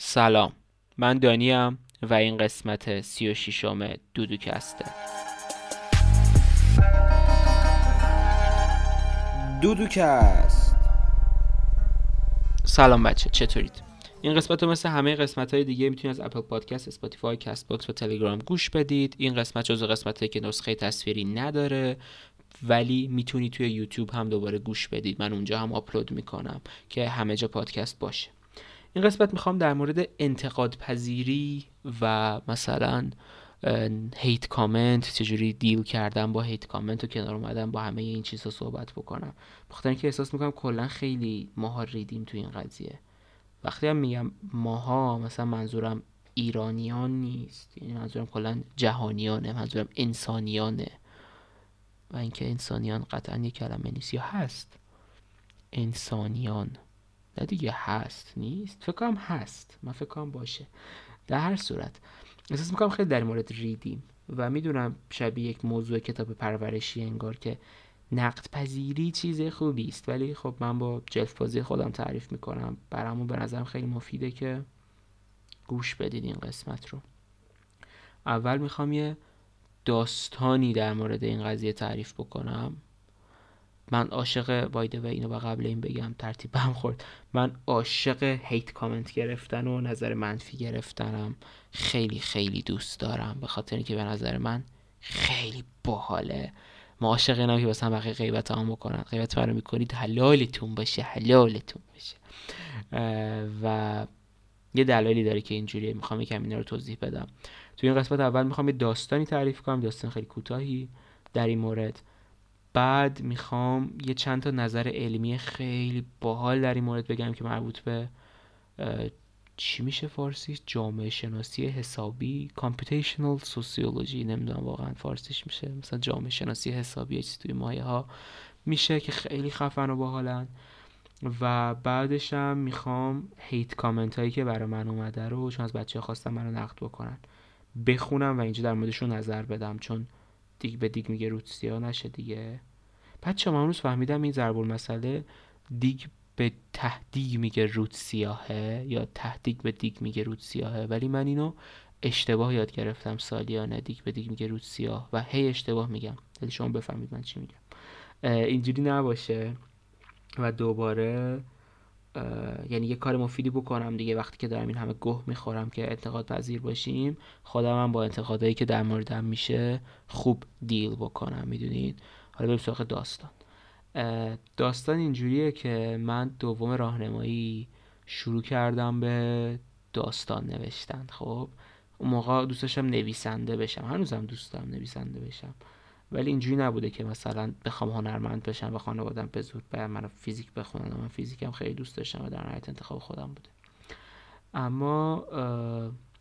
سلام. من دانیم و این قسمت سی و شیشم دودوکسته دودوکست سلام بچه چطورید؟ این قسمت رو مثل همه قسمت های دیگه می‌تونید از Apple Podcast Spotify Castbox و تلگرام گوش بدید. این قسمت جزو قسمت که نسخه تصویری نداره ولی می‌تونید توی یوتیوب هم دوباره گوش بدید. من اونجا هم آپلود می‌کنم که همه جا پادکست باشه. این قسمت می‌خوام در مورد انتقاد پذیری و مثلا هیت کامنت چجوری دیل کردن با هیت کامنت و کنار اومدن با همه این چیزا صحبت بکنم. بخاطر اینکه احساس می‌کنم کلا خیلی ماها ریدیم تو این قضیه. وقتی هم میگم ماها مثلا منظورم ایرانیان نیست. یعنی منظورم کلا جهانیانه منظورم انسانیانه. و اینکه انسانیان قطعا یه کلمه نیست یا هست. انسانیان. نه دیگه هست نیست. فکر کنم هست. من فکر کنم باشه. در هر صورت. احساس می‌کنم خیلی در مورد ریدیم. و می‌دونم شبیه یک موضوع کتاب پرورشی انگار که نقد پذیری چیز خوبی است. ولی خب من با جلف بازی خودم تعریف می‌کنم. برامون به نظرم خیلی مفیده که گوش بدید این قسمت رو. اول می‌خوام یه داستانی در مورد این قضیه تعریف بکنم. من عاشق بایده و اینو با قبل این بگم ترتیب هم خورد. من عاشق هیت کامنت گرفتن و نظر منفی گرفتنم. خیلی خیلی دوست دارم. به خاطر اینکه به نظر من خیلی باحاله. ما عاشق اینم که مثلا بقیه غیبت هم بکنن. غیبت رو می‌کنید حلالتون باشه حلالتون باشه. و یه دلایلی داره که اینجوریه. می‌خوام یکم اینا رو توضیح بدم. تو این قسمت اول می‌خوام یه داستانی تعریف کنم. داستان خیلی کوتاهی. در این مورد بعد می‌خوام یه چند تا نظر علمی خیلی باحال در این مورد بگم که مربوط به چی میشه فارسیش جامعه شناسی حسابی کامپیوتیشنال سوسیولوژی نمی‌دونم واقعا فارسیش میشه. مثلا جامعه شناسی حسابی چیزی توی مایه ها میشه که خیلی خفن و باحالن. و بعدش هم می‌خوام هیت کامنت هایی که برای من اومده رو چون از بچه خواستم منو نقد بکنن بخونم و اینجا در موردشون نظر بدم. چون دیگ به دیگ میگه روتسیا نشه دیگه. بچه من روز فهمیدم این ضرب مسئله دیگ به تهدیگ میگه رود سیاهه یا تهدیگ به دیگ میگه رود سیاهه ولی من اینو اشتباه یاد گرفتم سالیانه دیگ به دیگ میگه رود سیاه و هی اشتباه میگم. ولی شما بفهمید من چی میگم. اینجوری نباشه و دوباره یعنی یه کار مفیدی بکنم دیگه. وقتی که دارم این همه گوه می‌خورم که انتقاد پذیر باشیم خودم هم با انتقادایی که در موردم میشه خوب دیل بکنم می‌دونید؟ حالا بریم سراغ داستان. داستان اینجوریه که من دوم راهنمایی شروع کردم به داستان نوشتن. خب اون موقع دوست داشتم نویسنده بشم. هنوزم دوست دارم نویسنده بشم. ولی اینجوری نبوده که مثلا بخوام هنرمند بشم و خانوادم به زور به من فیزیک بخونن من فیزیکم خیلی دوست داشتم و در نهایت انتخاب خودم بوده. اما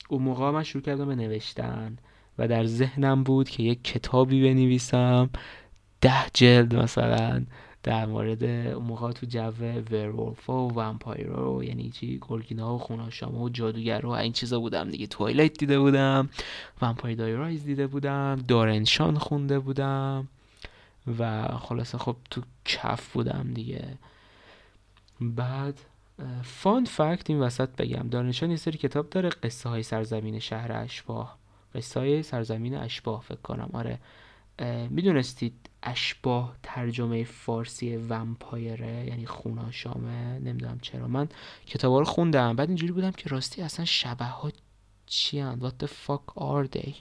اون موقع من شروع کردم به نوشتن و در ذهنم بود که یک کتابی بنویسم ده جلد مثلا در مورد اون موقع تو جو ورولف و ومپایرا و یعنی چی گرگینا و خوناشاما و جادوگر و این چیزا بودم دیگه. توایلایت دیده بودم ومپایر دایرایز دیده بودم دارنشان خونده بودم و خلاصه خب تو کف بودم دیگه. بعد فان فکت این وسط بگم. دارنشان یه سری کتاب داره قصه های سرزمین شهر اشباه. قصه های سرزمین اشباه فکر کنم. آره. می‌دونستید اشباه ترجمه فارسی ومپایره یعنی خوناشامه نمی‌دونم چرا. من کتاب رو خوندم بعد اینجوری بودم که راستی اصلا شبه ها چی هن؟ What the fuck are they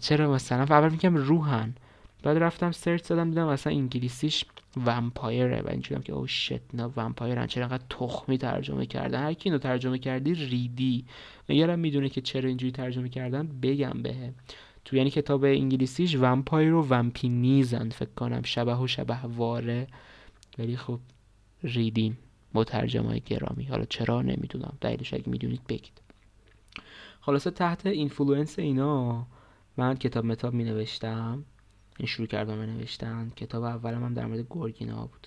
چرا مثلا؟ اول میگم روحن. بعد رفتم سرچ زدم دیدم مثلا انگلیسیش vampire ه و اینجوریم که oh shit نه vampire ن. چرا انقدر تخمی ترجمه کردن؟ هر کی اینو ترجمه کردی ریدی. یارم می‌دونه که چرا اینجوری ترجمه کردن بگم بهه تو یعنی کتاب انگلیسیش vampire و vampaneze ن فکر کنم. شبح و شبح واره. ولی خب ریدیم مترجم های گرامی. حالا چرا نمی‌دونم. دلیلش اگه می‌دونید بگید. خلاصه تحت influence اینا من کتاب متاب می نوشتم این شروع کردم به نوشتن کتاب اولم هم در مورد گرگینا بود.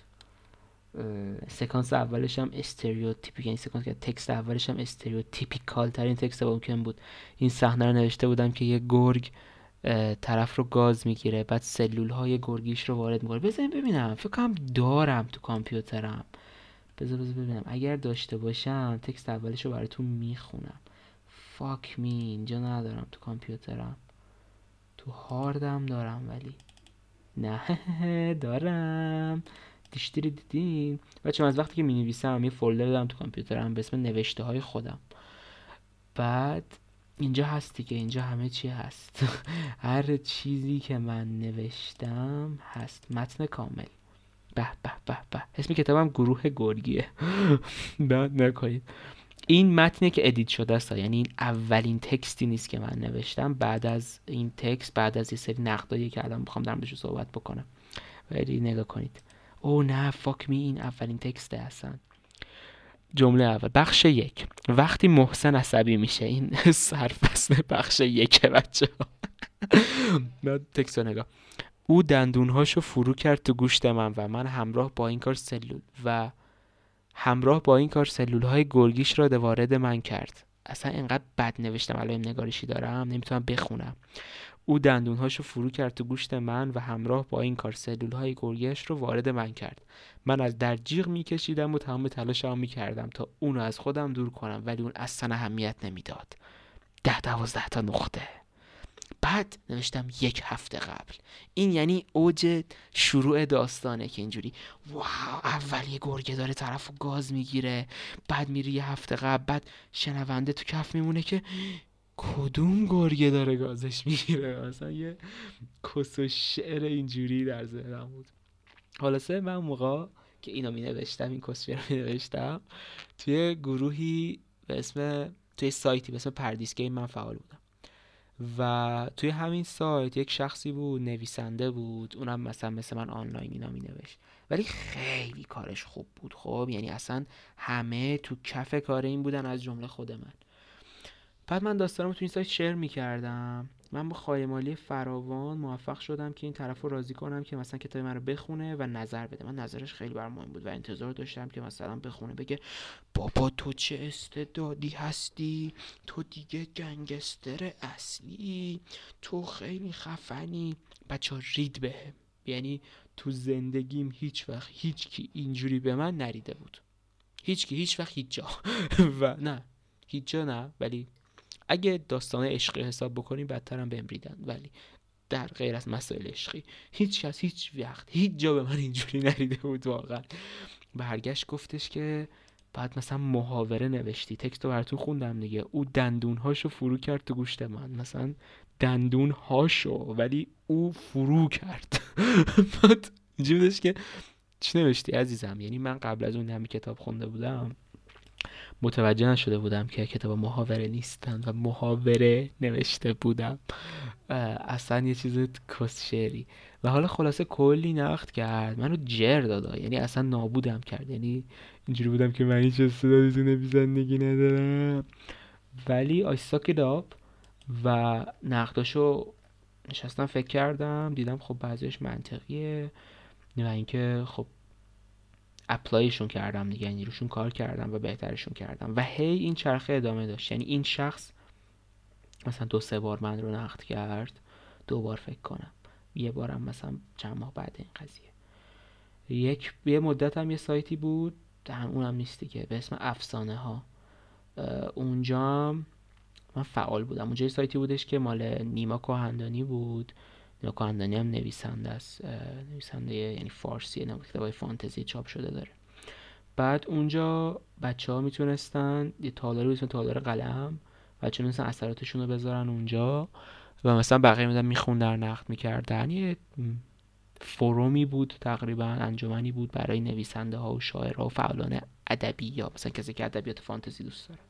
سکانس اولش هم stereotypic یعنی سکانس که text اولش هم stereotypical ترین text ممکن بود. این صحنه رو نوشته بودم که یه گرگ طرف رو گاز می‌گیره بعد سلول های گرگیش رو وارد می‌کنه. بزنین ببینم. فکر کنم دارم تو کامپیوترم. بذار بذار ببینم. اگر داشته باشم تکست اولش رو براتون می‌خونم. فاک می اینجا ندارم تو کامپیوترم. تو هاردم دارم ولی. نه دارم. دیشتری دیدین بچه از وقتی که می نویسم یه فولدر دارم تو کامپیوترم به اسم نوشته های خودم. بعد اینجا هست دیگه اینجا همه چی هست. هر چیزی که من نوشتم هست. متن کامل. به به به به. اسم کتابم گروه گرگیه. نه نکنید. این متنی که ادیت شده است یعنی این اولین text ی نیست که من نوشتم. بعد از این text بعد از یه سری نقدایی که الان می‌خوام در صحبت بکنم. ولی نگاه کنید. oh نه fuck me این اولین text ه هستن جمله اول بخش یک. وقتی محسن عصبی میشه این سرفصل بخش یک بچه ها text نگاه. او دندونهاشو فرو کرد تو گوشت من و من همراه با این کار سلول و همراه با این کار سلول های گرگیش را وارد من کرد. اصلا اینقدر بد نوشتم الان نگارشی دارم نمی‌تونم بخونم. او دندونهاشو فرو کرد تو گوشت من و همراه با این کار سلول های گرگش رو وارد من کرد. من از در جیغ میکشیدم و تمام تلاشم می‌کردم تا اونو از خودم دور کنم ولی اون اصلا اهمیت نمی‌داد. ده دوازده تا نقطه. بعد نوشتم یک هفته قبل. این یعنی اوج شروع داستانه که اینجوری. واو اول یه گرگه داره طرف گاز می‌گیره بعد میری یه هفته قبل بعد شنونده تو کف میمونه که کدوم گرگه داره گازش می‌گیره؟ مثلا یه کس و شعر اینجوری در ذهنم بود. سه من موقع که اینو می نوشتم این کس رو می نوشتم توی گروهی به اسم توی سایتی به اسم پردیسگیم من فعال بودم. و توی همین سایت یک شخصی بود نویسنده بود اونم مثلا مثل من آنلاین اینا می نوشت ولی خیلی کارش خوب بود خب؟ یعنی اصلا همه تو کف کار این بودن از جمله خود من. بعد من داستانمو تو این سایت شیر می‌کردم. من با خایمالی فراوان موفق شدم که این طرف رو راضی کنم که مثلا کتاب من رو بخونه و نظر بده. من نظرش خیلی بر مهم بود و انتظار داشتم که مثلا بخونه بگه بابا تو چه استعدادی هستی؟ تو دیگه گنگستر اصلی تو خیلی خفنی. بچه رید بهم. یعنی تو زندگیم هیچ وقت هیچ کی اینجوری به من نریده بود. هیچ کی هیچ وقت هیچ جا. و نه هیچ جا نه ولی اگه داستان عشقی حساب بکنیم بدترم بهم ریدن. ولی در غیر از مسائل عشقی هیچ کس هیچ وقت هیچ جا به من اینجوری نریده بود واقعا. برگشت گفتش که بعد مثلا محاوره نوشتی. تکست رو براتون خوندم دیگه. او دندون هاشو فرو کرد تو گوشت من. مثلا دندون هاشو ولی او فرو کرد. بعد اینجوری که چی نوشتی عزیزم؟ یعنی من قبل از اون همین کتاب خونده بودم. متوجه نشده بودم که کتاب محاوره نیستند و محاوره نوشته بودم. اصلا یه چیز کس شعری و حالا خلاصه کلی نقد کرد. منو جر دادا یعنی اصلا نابودم کرد. یعنی اینجوری بودم که من هیچ استعدادی تو نویسندگی ندارم. ولی آیساک داب و نقداشو نشستم فکر کردم. دیدم خب بعضیش منطقیه. و اینکه خب اپلایشون کردم دیگه یعنی روشون کار کردم و بهترشون کردم. و هی این چرخه ادامه داشت. یعنی این شخص مثلا دو سه بار من رو نقد کرد دو بار فکر کنم. یه بارم مثلا چند ماه بعد این قضیه. یک یه مدت هم یه سایتی بود هم اونم نیستی که به اسم افسانه ها اونجا من فعال بودم. اونجا یه سایتی بودش که مال نیما کوهندانی بود. نیما کوهندانی هم نویسنده است نویسنده یعنی فارسی کتابای فانتزی چاپ شده داره. بعد اونجا بچه ها می‌تونستن یه تالار بود تالار قلم بچه می‌تونستن اثراتشون رو بذارن اونجا و مثلا بقیه میدن میخوندن نقد می‌کردن. یه فرومی بود تقریبا انجمنی بود برای نویسنده ها و شاعرها و فعالان ادبی یا مثلا کسی که ادبیات فانتزی دوست داره.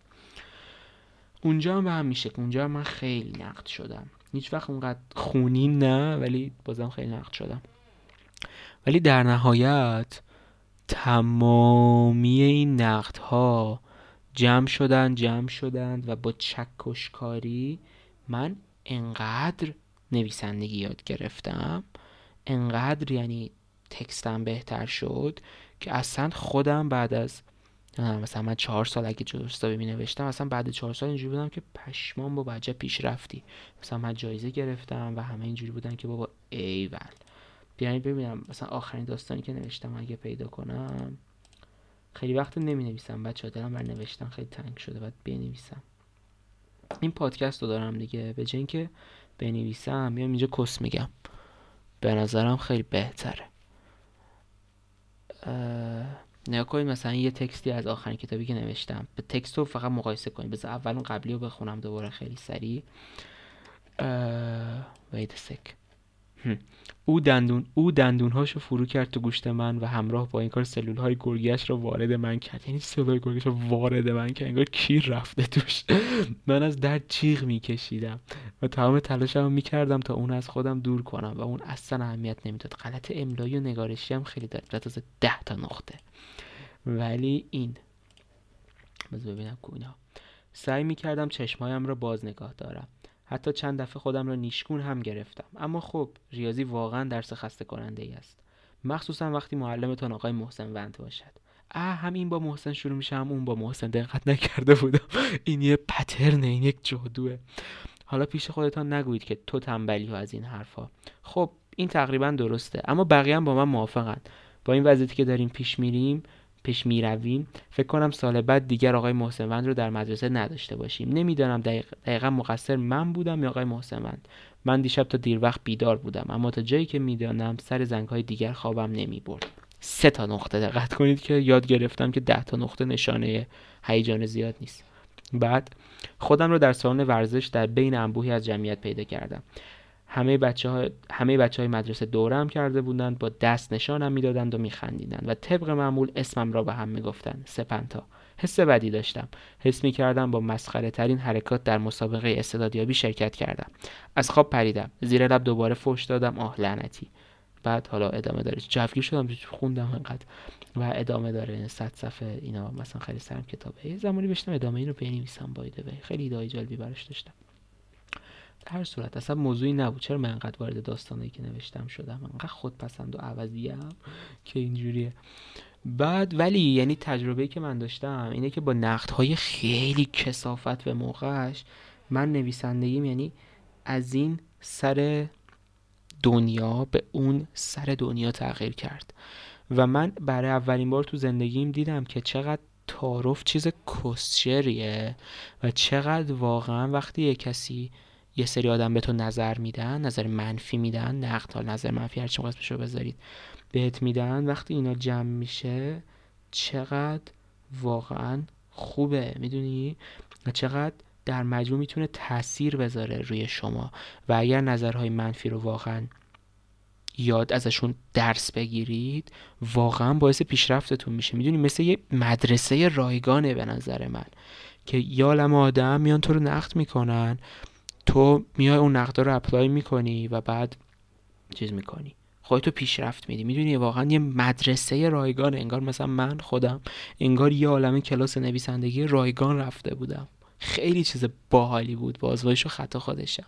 اونجا هم به هم میشه اونجا هم من خیلی نقد شدم. هیچ وقت اونقدر خونی نه ولی بازم خیلی نقد شدم. ولی در نهایت تمامی این نقد ها جمع شدن جمع شدند و با چکشکاری من انقدر نویسندگی یاد گرفتم انقدر یعنی تکستم بهتر شد که اصلا خودم بعد از مثلا من چهار سال اگه جستابی می نوشتم مثلا بعد چهار سال اینجوری بودم که پشمان با بچه پیش رفتی. مثلا من جایزه گرفتم و همه اینجوری بودن که بابا ایول بیاین ببینم مثلا آخرین داستانی که نوشتم اگه پیدا کنم خیلی وقت نمی نویسم بچه دلم بر نوشتن خیلی تنگ شده باید بنویسم. این پادکست رو دارم دیگه. به جای اینکه بنویسم میام اینجا کس میگم. به نظرم خیلی بهتره. نگاه کنید مثلا یه تکستی از آخرین کتابی که نوشتم. به تکست رو فقط مقایسه کنید. بذار اول قبلی رو بخونم دوباره خیلی سریع. a sec. او دندون او دندونهاشو فرو کرد تو گوشت من و همراه با این کار سلول های گرگش را وارد من کرد. یعنی های گرگش رو وارد من کرد. انگار کیر رفته توش؟ من از درد جیغ میکشیدم و تمام تلاشم می‌کردم تا اون از خودم دور کنم و اون اصلا اهمیت نمی‌داد. غلط املایی و نگارشی هم خیلی دارد و تازه ده تا نقطه. ولی این. بذار ببینم کوینا سعی می‌کردم چشمهایم را باز نگاه دارم. حتی چند دفعه خودم را نیشگون هم گرفتم. اما خب ریاضی واقعا درس خسته کننده ای است. مخصوصا وقتی معلمتان آقای محسن وند باشد. اه هم این با محسن شروع میشه هم اون با محسن دقت نکرده بودم. این یه پترنه این یک جادوه. حالا پیش خودتان نگویید که تو تنبلی از این حرفها. خب این تقریبا درسته اما بقیه هم با من موافقن. با این وضعیتی که داریم پیش میریم پیش می رویم فکر کنم سال بعد دیگر آقای محسنوند رو در مدرسه نداشته باشیم. نمی‌دانم دقیق دقیقا مقصر من بودم یا آقای محسنوند. من دیشب تا دیر وقت بیدار بودم. اما تا جایی که می‌دانم سر زنگ های دیگر خوابم نمی برد سه تا نقطه دقت کنید که یاد گرفتم که ده تا نقطه نشانه هیجان زیاد نیست. بعد خودم رو در سالن ورزش در بین انبوهی از جمعیت پیدا کردم. همه بچه, ها، همه بچه های مدرسه دورم کرده بودند با دست نشانم می‌دادند و میخندیدند و طبق معمول اسمم را به هم می‌گفتند. سپنتا. حس بدی داشتم. حس می کردم با مسخره ترین حرکات در مسابقه استعدادیابی شرکت کردم. از خواب پریدم. زیر لب دوباره فوش دادم. آه لعنتی. بعد حالا ادامه داره. جوگیر شدم. خوندم انقدر. و ادامه داره. صد صفحه اینا. مثلا خیلی سرم کتابه. یه زمانی بشتم ادامه این رو بنویسم بایده خیلی ایده جالبی براش داشتم. هر صورت اصلا موضوعی نبود. چرا من انقدر وارد داستانی که نوشتم شدم؟ انقدر خودپسند و عوضیم که اینجوریه. بعد ولی یعنی تجربه که من داشتم اینه که با نقد های خیلی کسافت به موقعش من نویسندگیم یعنی از این سر دنیا به اون سر دنیا تغییر کرد. و من برای اولین بار تو زندگیم دیدم که چقدر تعارف چیز کسچریه و چقدر واقعا وقتی یه کسی یه سری آدم به تو نظر میدن نظر منفی میدن نقد ها نظر منفی هر چی رو بذارید بهت میدن. وقتی اینا جمع میشه چقدر واقعا خوبه می‌دونی؟ چقدر در مجموع می‌تونه تاثیر بذاره روی شما. و اگر نظرهای منفی رو واقعا یاد ازشون درس بگیرید واقعا باعث پیشرفتتون میشه. می‌دونی؟ مثل یه مدرسه رایگانه به نظر من که یالم آدم میان تو رو نقد می‌کنن. تو میای اون نقدا رو اپلای می‌کنی و بعد چیز می‌کنی. خودتو پیشرفت میدی. می‌دونی واقعا یه مدرسه رایگان انگار مثلا من خودم انگار یه عالم کلاس نویسندگی رایگان رفته بودم. خیلی چیز باحالی بود. بازوایش و خطا خودشم.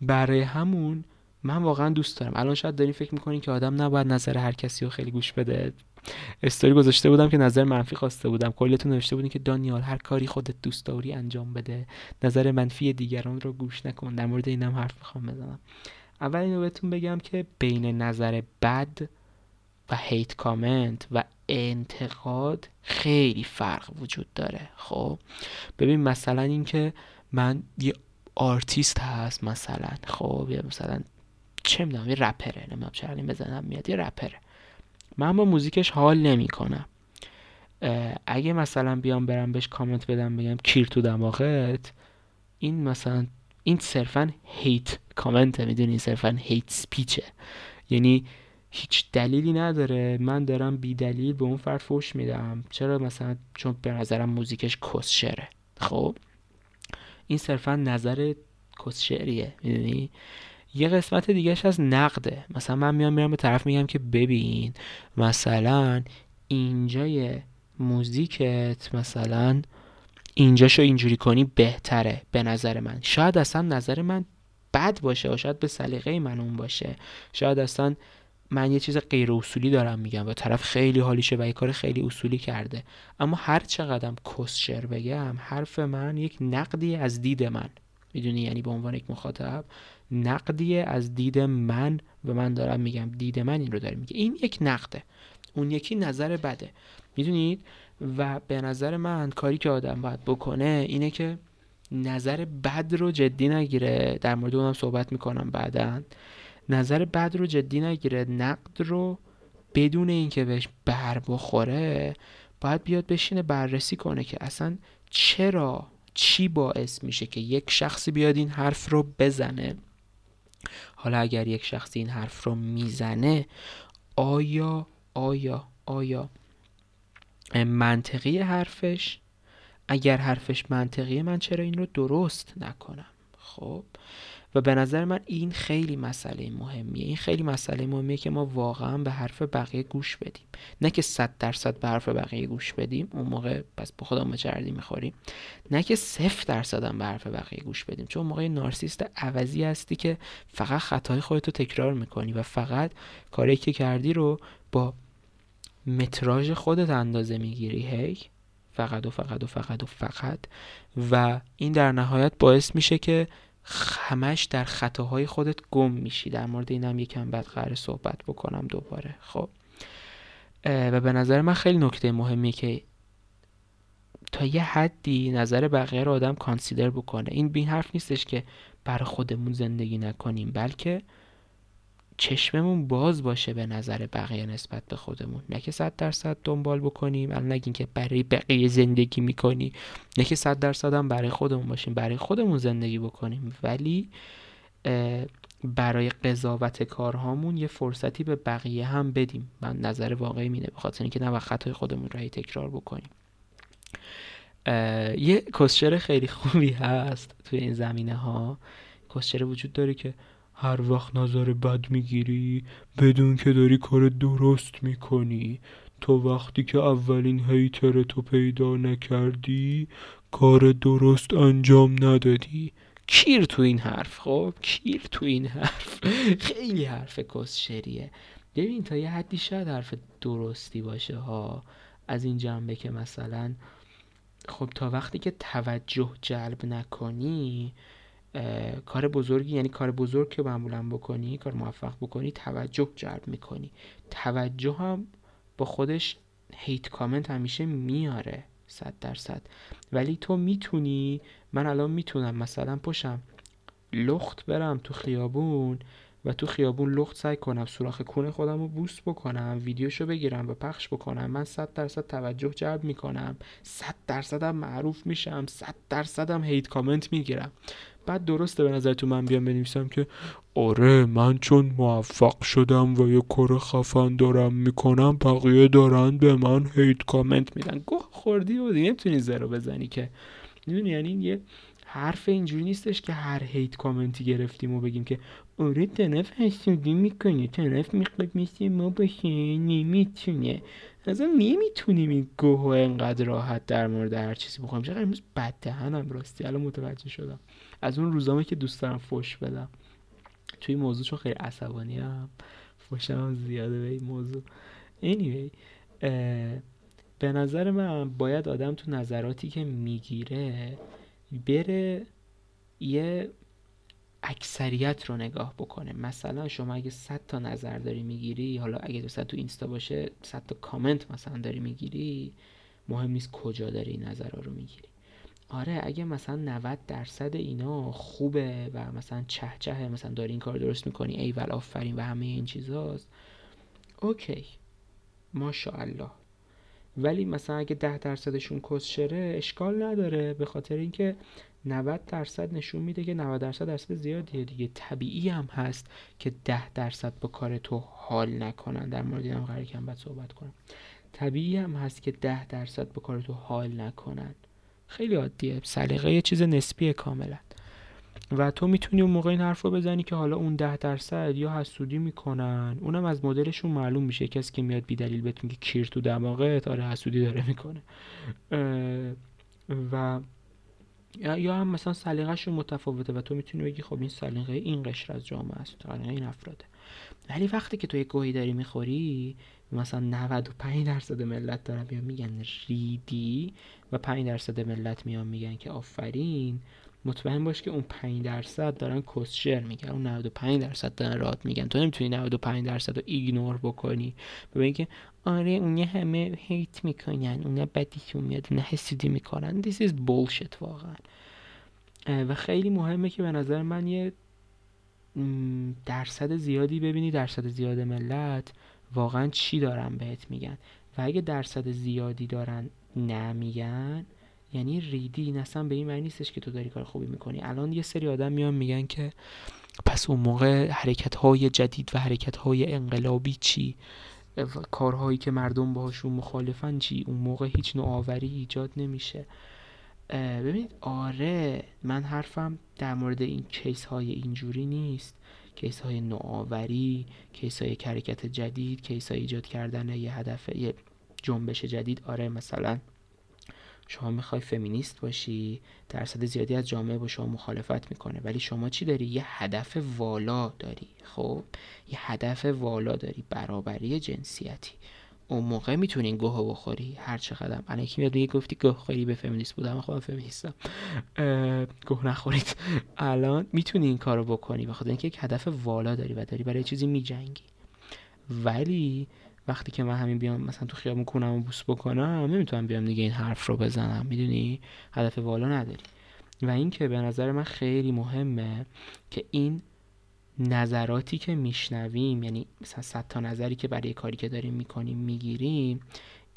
برای همون من واقعا دوست دارم. الان شاید دارین فکر می‌کنین که آدم نباید نظر هر کسی رو خیلی گوش بده. استوری گذاشته بودم که نظر منفی خواسته بودم. کلیتون نوشته بودین که دانیال هر کاری خودت دوست داری انجام بده. نظر منفی دیگران رو گوش نکن. در مورد اینم حرف می‌خوام بزنم. اول اینو بهتون بگم که بین نظر بد و hate comment و انتقاد خیلی فرق وجود داره. خب؟ ببین مثلا اینکه من یه آرتیست هست مثلا. خب؟ یا مثلا چه می‌دونم یه رپره. نمی‌دونم چرا بزنم میاد. یه رپره. من با موزیکش حال نمی‌کنم. اگه مثلا بیام برم بهش کامنت بدم بگم کیر تو دماغت این مثلا این صرفا hate comment ه می‌دونی؟ صرفا hate speech ه یعنی هیچ دلیلی نداره. من دارم بی دلیل به اون فرد فوش میدم. چرا مثلا؟ چون به نظرم موزیکش کسشره خب؟ این صرفا نظر کسشریه می‌دونی؟ یه قسمت دیگهش از نقده. مثلا من میام میرم به طرف میگم که ببین مثلا اینجای موزیکت مثلا اینجاشو اینجوری کنی بهتره به نظر من. شاید اصلا نظر من بد باشه و شاید به سلیقه من اون باشه. شاید اصلا من یه چیز غیر اصولی دارم میگم و طرف خیلی حالیشه و یه کار خیلی اصولی کرده. اما هر چقدرم کسشر بگم حرف من یک نقدی از دید من. می‌دونی؟ یعنی به عنوان یک مخاطب. نقدیه از دید من و من دارم میگم. دید من این رو داره میگه. این یک نقده. اون یکی نظر بده. می‌دونید؟ و به نظر من کاری که آدم باید بکنه اینه که نظر بد رو جدی نگیره. در مورد اونم صحبت می‌کنم بعدا. نظر بد رو جدی نگیره. نقد رو بدون اینکه بهش بر بخوره باید بیاد بشینه بررسی کنه که اصلا چرا چی باعث میشه که یک شخصی بیاد این حرف رو بزنه. حالا اگر یک شخصی این حرف رو می‌زنه آیا آیا آیا منطقی حرفش اگر حرفش منطقیه من چرا این رو درست نکنم؟ خب و به نظر من این خیلی مسئله مهمیه. این خیلی مسئله مهمیه که ما واقعا به حرف بقیه گوش بدیم. نه که صد درصد به حرف بقیه گوش بدیم اون موقع پس به خودمون چردی می‌خوریم. نه که صفر درصد هم به حرف بقیه گوش بدیم. چون موقع نارسیست عوضی هستی که فقط خطای خودتو تکرار می‌کنی و فقط کاری که کردی رو با متراژ خودت اندازه می‌گیری. هی؟ فقط و فقط و فقط و فقط. و این در نهایت باعث میشه که همش در خطاهای خودت گم میشی. در مورد اینم یکم بعد قرار صحبت بکنم دوباره. خب. و به نظر من خیلی نکته مهمی که تا یه حدی نظر بقیه رو آدم کانسیدر بکنه. این بین حرف نیستش که برای خودمون زندگی نکنیم بلکه چشممون باز باشه به نظر بقیه نسبت به خودمون. نه که صد درصد دنبال بکنیم الان نگین که برای بقیه زندگی می‌کنی. نه که صد درصد هم برای خودمون باشیم برای خودمون زندگی بکنیم. ولی برای قضاوت کارهامون یه فرصتی به بقیه هم بدیم. من نظر واقعی مینه به خاطر اینکه نه خطای خودمون رو تکرار بکنیم. یه کسچر خیلی خوبی هست توی این زمینه ها کسچر وجود داره که هر وقت نظر بد می‌گیری بدون که داری کار درست می‌کنی. تو وقتی که اولین هیتر تو پیدا نکردی کار درست انجام ندادی. کیر تو این حرف خب؟ کیر تو این حرف. خیلی حرف کسشریه. ببین تا یه حدی شاید حرف درستی باشه ها. از این جنبه که مثلا خب تا وقتی که توجه جلب نکنی کار بزرگی یعنی کار بزرگ که معمولا بکنی کار موفق بکنی توجه جلب می‌کنی. توجه هم با خودش هیت کامنت همیشه میاره صد درصد. ولی تو می‌تونی من الان می‌تونم مثلا پشم لخت برم تو خیابون و تو خیابون لخت سعی کنم سوراخ کون خودم رو بوست بکنم ویدیوشو بگیرم و پخش بکنم من صد درصد توجه جلب می‌کنم صد درصدم معروف میشم صد درصدم هیت کامنت می‌گیرم. بعد درسته به نظر تو من بیام بنویسم که آره من چون موفق شدم و یه کار خفن دارم می‌کنم بقیه دارن به من هیت کامنت میدن. گوه خوردی و دیگه نمی‌تونی زرو بزنی که. می‌دونی؟ یعنی یه حرف اینجوری نیستش که هر هیت کامنتی گرفتیم و بگیم که آره طرف حسودی می‌کنه طرف می‌خواد مثل ما باشه نمی‌تونه. اصلا نمی‌تونیم این گوه انقدر راحت در مورد هر چیزی بخوایم چقدر امروز بددهنم راستی. الان متوجه شدم. از اون روزامه که دوست دارم فوش بدم. توی موضوع چون خیلی عصبانی هم فوشم هم زیاده به این موضوع. Anyway به نظر من باید آدم تو نظراتی که می‌گیره بره یه اکثریت رو نگاه بکنه. مثلا شما اگه 100 تا نظر داری می‌گیری حالا اگه دوست تو اینستا باشه 100 تا کامنت مثلا داری می‌گیری مهم نیست کجا داری این رو می‌گیری. آره اگه مثلا 90 درصد اینا خوبه و مثلا چه چه مثلا داری این کار درست می‌کنی ای ول آفرین و همه این چیزاست. اوکی. ماشاءالله. ولی مثلا اگه 10 درصدشون کسشره اشکال نداره. به خاطر اینکه 90 درصد نشون میده که 90 درصد درصد زیادیه دیگه. طبیعی هم هست که 10 درصد با کار تو حال نکنن. در مورد اینم قرار کم بعد صحبت کنم. طبیعی هم هست که 10 درصد با کار تو حال نکنن. خیلی عادیه. سلیقه یه چیز نسبیه کاملا. و تو می‌تونی اون موقع این حرف رو بزنی که حالا اون ده درصد یا حسودی می‌کنن. اونم از مدلشون معلوم میشه. کسی که میاد بیدلیل بهت میگه کیر تو دماغت آره حسودی داره می‌کنه. و یا هم مثلا سلیقهشون متفاوته و تو می‌تونی بگی خب این سلیقه این قشر از جامعه است سلیقه این افراده. ولی وقتی که تو یه گوهی داری می‌خوری مثلا 95 درصد ملت دارن میگن ریدی و 5 درصد ملت میان میگن که آفرین. مطمئن باش که اون 5 درصد دارن کسشر میگن. اون 95 درصد دارن رات میگن. تو نمی‌تونی 95 درصد رو ایگنور بکنی. ببین که آره اون همه هیت می‌کنن. اونا بدیشون میاد. اونا حسیدی می‌کنن. This is bullshit واقعا. و خیلی مهمه که به نظر من یه درصد زیادی ببینی. درصد زیاد ملت واقعا چی دارن بهت میگن؟ و اگه درصد زیادی دارن نمیگن یعنی ریدی این اصلا به این معنی نیستش که تو داری کار خوبی می‌کنی. الان یه سری آدم میان میگن که پس اون موقع حرکت های جدید و حرکت های انقلابی چی؟ کارهایی که مردم باهاشون مخالفن چی؟ اون موقع هیچ نوآوری ایجاد نمیشه. ببینید آره من حرفم در مورد این case های اینجوری نیست. case های نوآوری case های حرکت جدید کیس های ایجاد کردن یه هدف یه جنبش جدید. آره مثلا شما می‌خوای فمینیست باشی درصد زیادی از جامعه با شما مخالفت می‌کنه. ولی شما چی داری؟ یه هدف والا داری خب؟ یه هدف والا داری برابری جنسیتی. اون موقع می‌تونین گوه بخوری. هر چقدر الان یکی میاد گفتی گوه خوری به فمینیست بودم. خودم فمینیستم. گوه نخورید. الان می‌تونی این کارو بکنی. بخاطر اینکه یک هدف والا داری و داری برای چیزی میجنگی. ولی وقتی که من همین بیام مثلا تو خیابون کنم و بوس بکنم نمی‌تونم بیام دیگه این حرف رو بزنم می‌دونی؟ هدف والا نداری. و این که به نظر من خیلی مهمه که این نظراتی که میشنویم یعنی مثلا صد تا نظری که برای کاری که داریم می‌کنیم می‌گیریم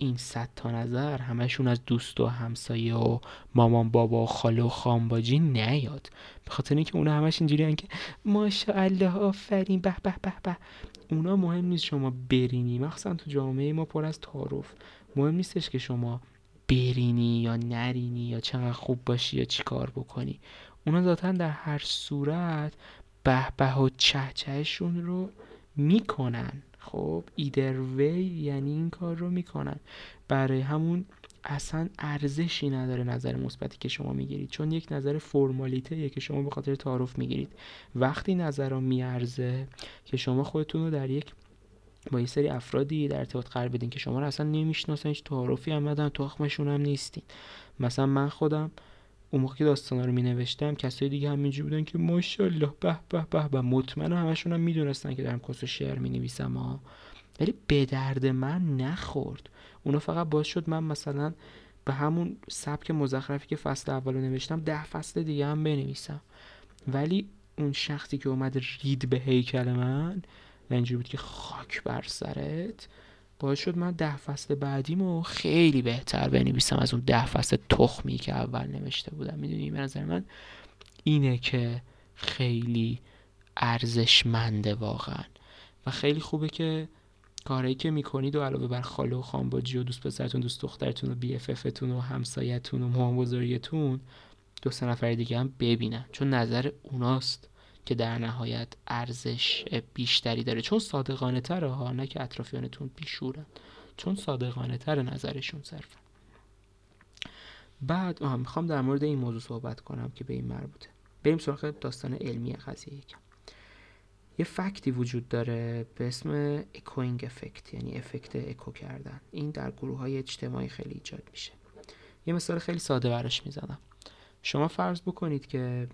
این صد تا نظر همشون از دوست و همسایه و مامان بابا و خاله و خانباجی نیاد. به خاطر اینکه اونا همش اینجوری که ماشاءالله آفرین به به به به. اونا مهم نیست شما برینی. مخصوصا تو جامعه ما پر از تعارف. مهم نیستش که شما برینی یا نرینی یا چقدر خوب باشی یا چی کار بکنی. اونا ذاتا در هر صورت به به و چهچهشون رو می‌کنن. خب ایدر وی یعنی این کار رو می‌کنن. برای همون اصلا ارزشی نداره نظر مثبتی که شما می‌گیرید. چون یک نظر فرمالیته که شما به خاطر تعارف می‌گیرید. وقتی نظر میارزه که شما خودتون رو در یک با یه سری افرادی در ارتباط قرار بدین که شما رو اصلا نمی‌شناسن هیچ تعارفی هم ندارن تخمشون هم نیستین. مثلا من خودم اون موقع که داستانا رو می نوشتم کسای دیگه همینجوری بودن که ماشاءالله به به به به مطمئن همشون هم می‌دونستن که دارم کس و شعر می نویسم ها ولی به درد من نخورد. اونا فقط باز شد من مثلا به همون سبک مزخرفی که فصل اول رو نوشتم ده فصل دیگه هم بنویسم. ولی اون شخصی که اومد رید به هیکل من و اینجوری بود که خاک بر سرت باعث شد من ده فصل بعدیمو خیلی بهتر بنویسم از اون ده فصل تخمی که اول نوشته بودم. می‌دونی به نظر من اینه که خیلی ارزشمنده واقعا. و خیلی خوبه که کارهایی که می‌کنید و علاوه بر خاله و خانباجی و دوست پسرتون دوست دخترتون و بی افتون و همسایتون و مهم بزرگتون دو سه نفر دیگه هم ببینن. چون نظر اوناست. که در نهایت ارزش بیشتری داره. چون صادقانه تره ها نه که اطرافیانتون بیشورن. چون صادقانه تر نظرشون صرفا. بعد می‌خوام در مورد این موضوع صحبت کنم که به این مربوطه. بریم سراغ داستان علمی قضیه یکم. یه فکتی وجود داره به اسم اکوینگ افکت یعنی افکت اکو کردن. این در گروه های اجتماعی خیلی ایجاد میشه. یه مثال خیلی ساده براش می‌زنم. شما فرض بکنید که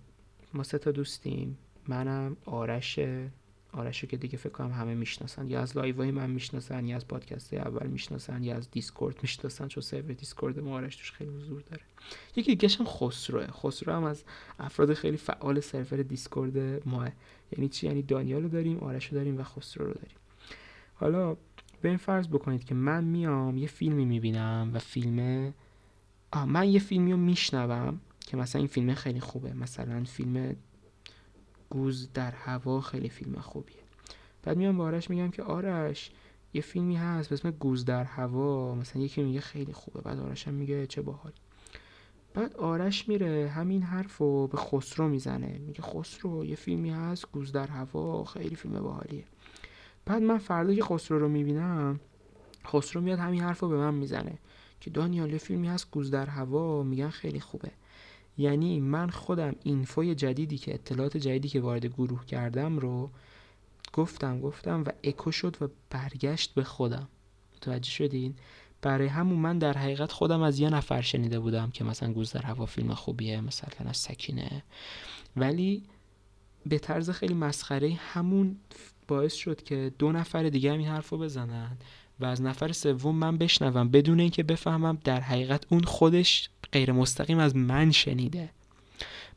ما سه تا دوستیم. منم آرش آرش که دیگه فکر کنم همه می‌شناسن. یا از لایوهای من می‌شناسن یا از پادکست اول می‌شناسن یا از دیسکورد می‌شناسن چون سرور دیسکورد ما آرش توش خیلی حضور داره. یکی دیگه هم خسروه. خسرو هم از افراد خیلی فعال سرور دیسکورد ما یعنی چی؟ یعنی دانیال رو داریم آرش رو داریم و خسرو رو داریم. حالا به این فرض بکنید که من میام یه فیلمی می‌بینم و فیلم آه من یه فیلمی رو میشنوم که مثلا این فیلم خیلی خوبه. مثلا فیلم گوز در هوا خیلی فیلم خوبیه. بعد میام با آرش میگم که آرش یه فیلمی هست به اسم گوز در هوا. مثلا یکی میگه خیلی خوبه. بعد آرش هم میگه چه باحال بعد آرش میره همین حرف رو به خسرو می‌زنه. میگه خسرو یه فیلمی هست گوز در هوا. خیلی فیلم باحالیه. بعد من فردا که خسرو رو می‌بینم خسرو میاد همین حرف رو به من می‌زنه که دانیال یه فیلمی هست گوز در هوا. میگن خیلی خوبه. یعنی من خودم اینفوی جدیدی که اطلاعات جدیدی که وارد گروه کردم رو گفتم گفتم و اکو شد و برگشت به خودم. متوجه شدین؟ برای همون من در حقیقت خودم از یه نفر شنیده بودم که مثلا گوز در هوا فیلم خوبیه مثلا از سکینه. ولی به طرز خیلی مسخره همون باعث شد که دو نفر دیگه هم این حرف رو بزنن و از نفر سوم من بشنوم بدون اینکه بفهمم در حقیقت اون خودش غیر مستقیم از من شنیده.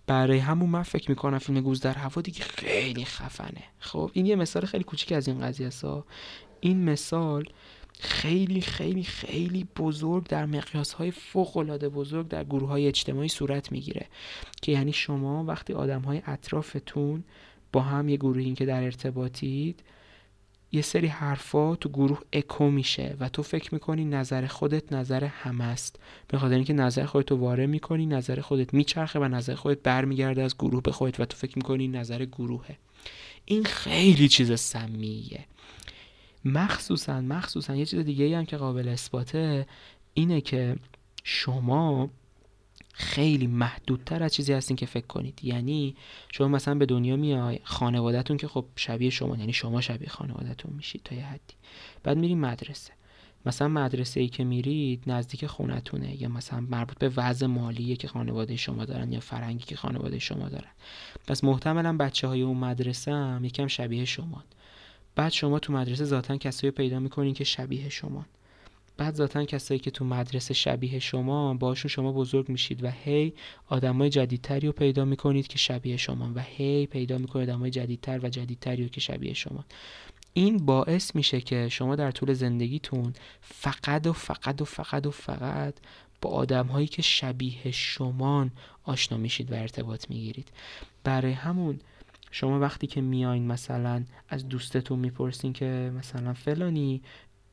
برای همون من فکر می‌کنم فیلم گوز در هوا دیگه خیلی خفنه. خب این یه مثال خیلی کوچیک از این قضیه سا این مثال خیلی خیلی خیلی بزرگ در مقیاس های فوق العاده بزرگ در گروه های اجتماعی صورت می‌گیره. که یعنی شما وقتی آدم های اطرافتون با هم یه گروهی که در ارتباطید یه سری حرفا تو گروه اکو میشه و تو فکر می‌کنی نظر خودت نظر همه است. به خاطر اینکه نظر خودت رو وارد می‌کنی نظر خودت میچرخه و نظر خودت برمیگرده از گروه به خودت و تو فکر می‌کنی نظر گروهه. این خیلی چیز سمیه. مخصوصا مخصوصا یه چیز دیگه هم که قابل اثباته اینه که شما خیلی محدودتر از چیزی هستین که فکر کنید. یعنی شما مثلا به دنیا میای خانوادهتون که خب شبیه شما یعنی شما شبیه خانوادهتون میشید تا یه حدی. بعد میریم مدرسه. مثلا مدرسه ای که میرید نزدیک خونتونه یا مثلا مربوط به وضع مالی که خانواده شما دارن یا فرنگی که خانواده شما دارن. پس محتملا بچه های اون مدرسه هم یکم شبیه شما بعد شما تو مدرسه ذاتا کسایی پیدا می‌کنین که شبیه شما بعد ذاتا کسایی که تو مدرسه شبیه شما باشون شما بزرگ میشید و هی آدمای جدیدتری رو پیدا می‌کنید که شبیه شما و هی پیدا می‌کنید آدمای جدیدتر و جدیدتری رو که شبیه شما. این باعث میشه که شما در طول زندگیتون فقط و فقط و فقط و فقط با آدم هایی که شبیه شمان آشنا میشید و ارتباط می‌گیرید. برای همون شما وقتی که میاین مثلا از دوستتون می‌پرسین که مثلا فلانی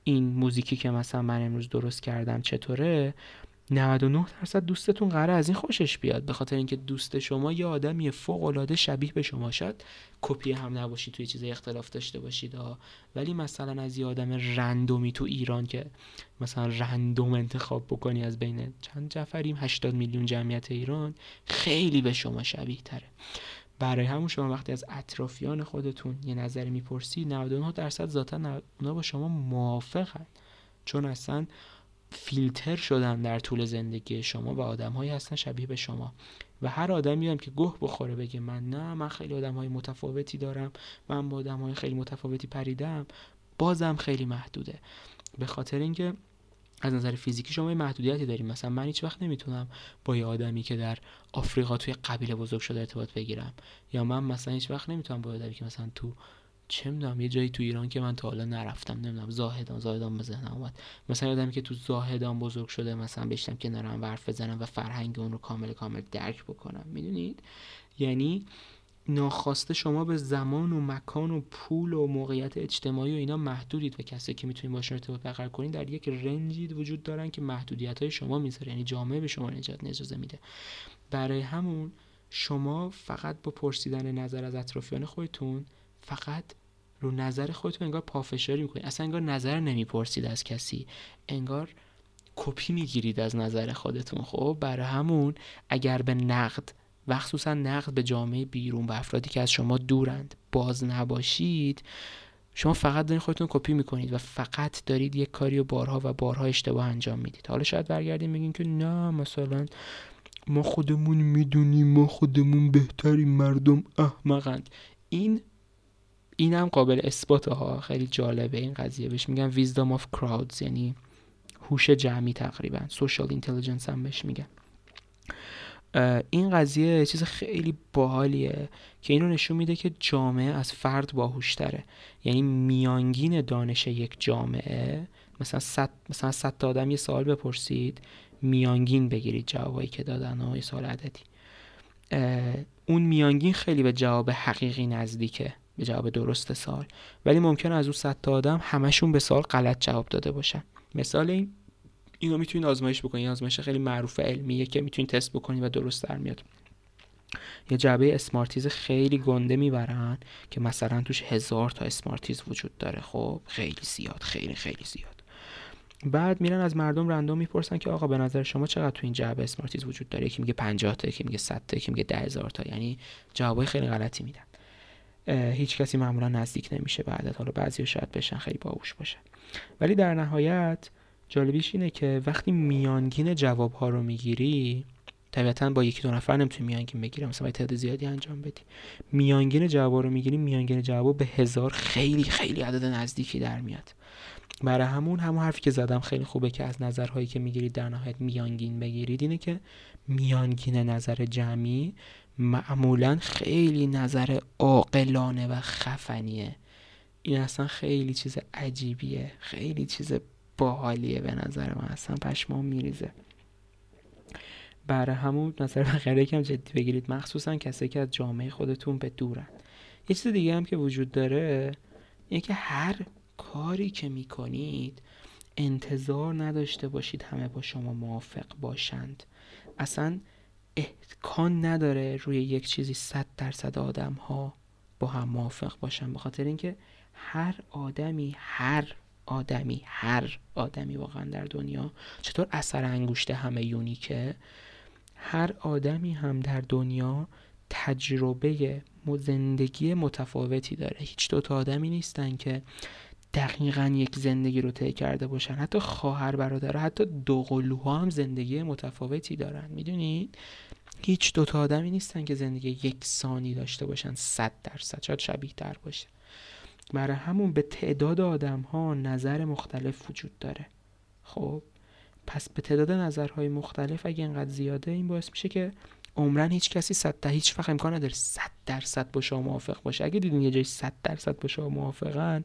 این موزیکی که مثلا من امروز درست کردم چطوره 99 درصد دوستتون قراره از این خوشش بیاد. به خاطر اینکه دوست شما یه آدمی فوق العاده شبیه به شما. شد کپی هم نباشید توی چیز اختلاف داشته باشید. ها. ولی مثلا از یه آدم رندومی تو ایران که مثلا رندوم انتخاب بکنی از بین چند جفریم 80 میلیون جمعیت ایران خیلی به شما شبیه تره. برای همون شما وقتی از اطرافیان خودتون یه نظری می‌پرسید 99 درصد ذاتا اونا با شما موافقن. چون اصلا فیلتر شدن در طول زندگی شما و آدم هایی هستن شبیه به شما. و هر آدمی هم که گوه بخوره بگه من نه من خیلی آدم های متفاوتی دارم من با آدم های خیلی متفاوتی پریدم بازم خیلی محدوده. به خاطر اینکه از نظر فیزیکی شما یه محدودیتی داریم. مثلا من هیچ وقت نمی‌تونم با یه آدمی که در آفریقا توی قبیله بزرگ شده ارتباط بگیرم. یا من مثلا هیچ وقت نمی‌تونم با آدمی که مثلا تو چه می‌دونم یه جایی تو ایران که من تا حالا نرفتم نمی‌دونم زاهدان زاهدان به ذهنم اومد. مثلا آدمی که تو زاهدان بزرگ شده مثلا بشتم کنارم حرف بزنم و فرهنگ اون رو کامل کامل درک بکنم. می‌دونید؟ یعنی ناخواسته شما به زمان و مکان و پول و موقعیت اجتماعی و اینا محدودید و کسی که می‌تونید باشون ارتباط برقرار کنید در یک رنجید وجود دارن که محدودیت های شما می‌ذاره یعنی جامعه به شما نجات اجازه میده. برای همون شما فقط با پرسیدن نظر از اطرافیان خودتون فقط رو نظر خودتون انگار پافشاری می‌کنید. اصلا انگار نظر نمی‌پرسید از کسی. انگار کپی می‌گیرید از نظر خودتون. خب برای همون اگر به نقد و خصوصا نقد به جامعه بیرون و افرادی که از شما دورند باز نباشید. شما فقط دارید خودتون کپی می‌کنید و فقط دارید یک کاری و بارها و بارها اشتباه انجام می‌دید. حالا شاید برگردیم بگین که نه مثلا ما خودمون می‌دونیم ما خودمون بهترین مردم احمقند. این این هم قابل اثبات ها خیلی جالبه این قضیه. بهش میگن wisdom of crowds یعنی هوش جمعی تقریبا. Social intelligence هم بهش میگن. این قضیه چیز خیلی باحالیه که اینو نشون میده که جامعه از فرد باهوشتره. یعنی میانگین دانش یک جامعه مثلا صد مثلا صد تا آدم یه سوال بپرسید میانگین بگیرید جوابایی که دادن و یه سال عددی. اون میانگین خیلی به جواب حقیقی نزدیکه به جواب درست سال ولی ممکنه از اون صد تا آدم همشون به سال غلط جواب داده باشن. مثال این اینو می‌تونید آزمایش بکنید. آزمایش خیلی معروف علمیه که می‌تونید تست بکنید و درست در میاد. یه جعبه اسمارتیز خیلی گنده می‌برن که مثلا توش هزار تا اسمارتیز وجود داره. خب خیلی زیاد خیلی خیلی زیاد. بعد میرن از مردم رندوم می‌پرسن که آقا به نظر شما چقدر تو این جعبه اسمارتیز وجود داره؟ یکی میگه 50 تا یکی میگه 100 تا یکی میگه 10000 تا. یعنی جوابای خیلی غلطی میدن. هیچ کسی معمولا نزدیک نمیشه بعد حالا بعضی شاید بشن خیلی باهوش باشه ولی در نهایت جالبیش اینه که وقتی میانگین جواب ها رو می‌گیری طبیعتا با یکی دو نفر نمی‌تونی میانگین بگیری مثلا تعداد زیادی انجام بدی. میانگین جواب رو می‌گیری میانگین جواب به هزار خیلی خیلی عدد نزدیکی در میاد. برای همون همون حرفی که زدم خیلی خوبه که از نظرهایی که می‌گیرید در نهایت میانگین بگیرید اینه که میانگین نظر جمعی معمولا خیلی نظر عاقلانه و خفنیه. این اصلا خیلی چیز عجیبیه خیلی چیز باحالیه به نظر من اصلا پشمام میریزه. برای همون نظر بقیه یکم جدی بگیرید. مخصوصا کسی که از جامعه خودتون به دورن. یه چیز دیگه هم که وجود داره اینه که هر کاری که می‌کنید انتظار نداشته باشید همه با شما موافق باشند. اصلا امکان نداره روی یک چیزی صد درصد آدم ها با هم موافق باشن. به خاطر اینکه هر آدمی هر آدمی هر آدمی واقعا در دنیا. چطور اثر انگشت همه یونیکه؟ هر آدمی هم در دنیا تجربه زندگی متفاوتی داره. هیچ دوتا آدمی نیستن که دقیقا یک زندگی رو طی کرده باشن. حتی خواهر برادر حتی دوقلوها هم زندگی متفاوتی دارن. می‌دونید؟ هیچ دوتا آدمی نیستن که زندگی یکسانی داشته باشن صد درصد شاید شبیه تر باشه. برای همون به تعداد آدم ها نظر مختلف وجود داره. خب پس به تعداد نظرهای مختلف اگه اینقدر زیاده این باعث میشه که عمرن هیچ کسی صد تا هیچ وقت امکان نداره صد درصد با شما موافق باشه. اگه دیدین یه جای صد درصد با شما موافقن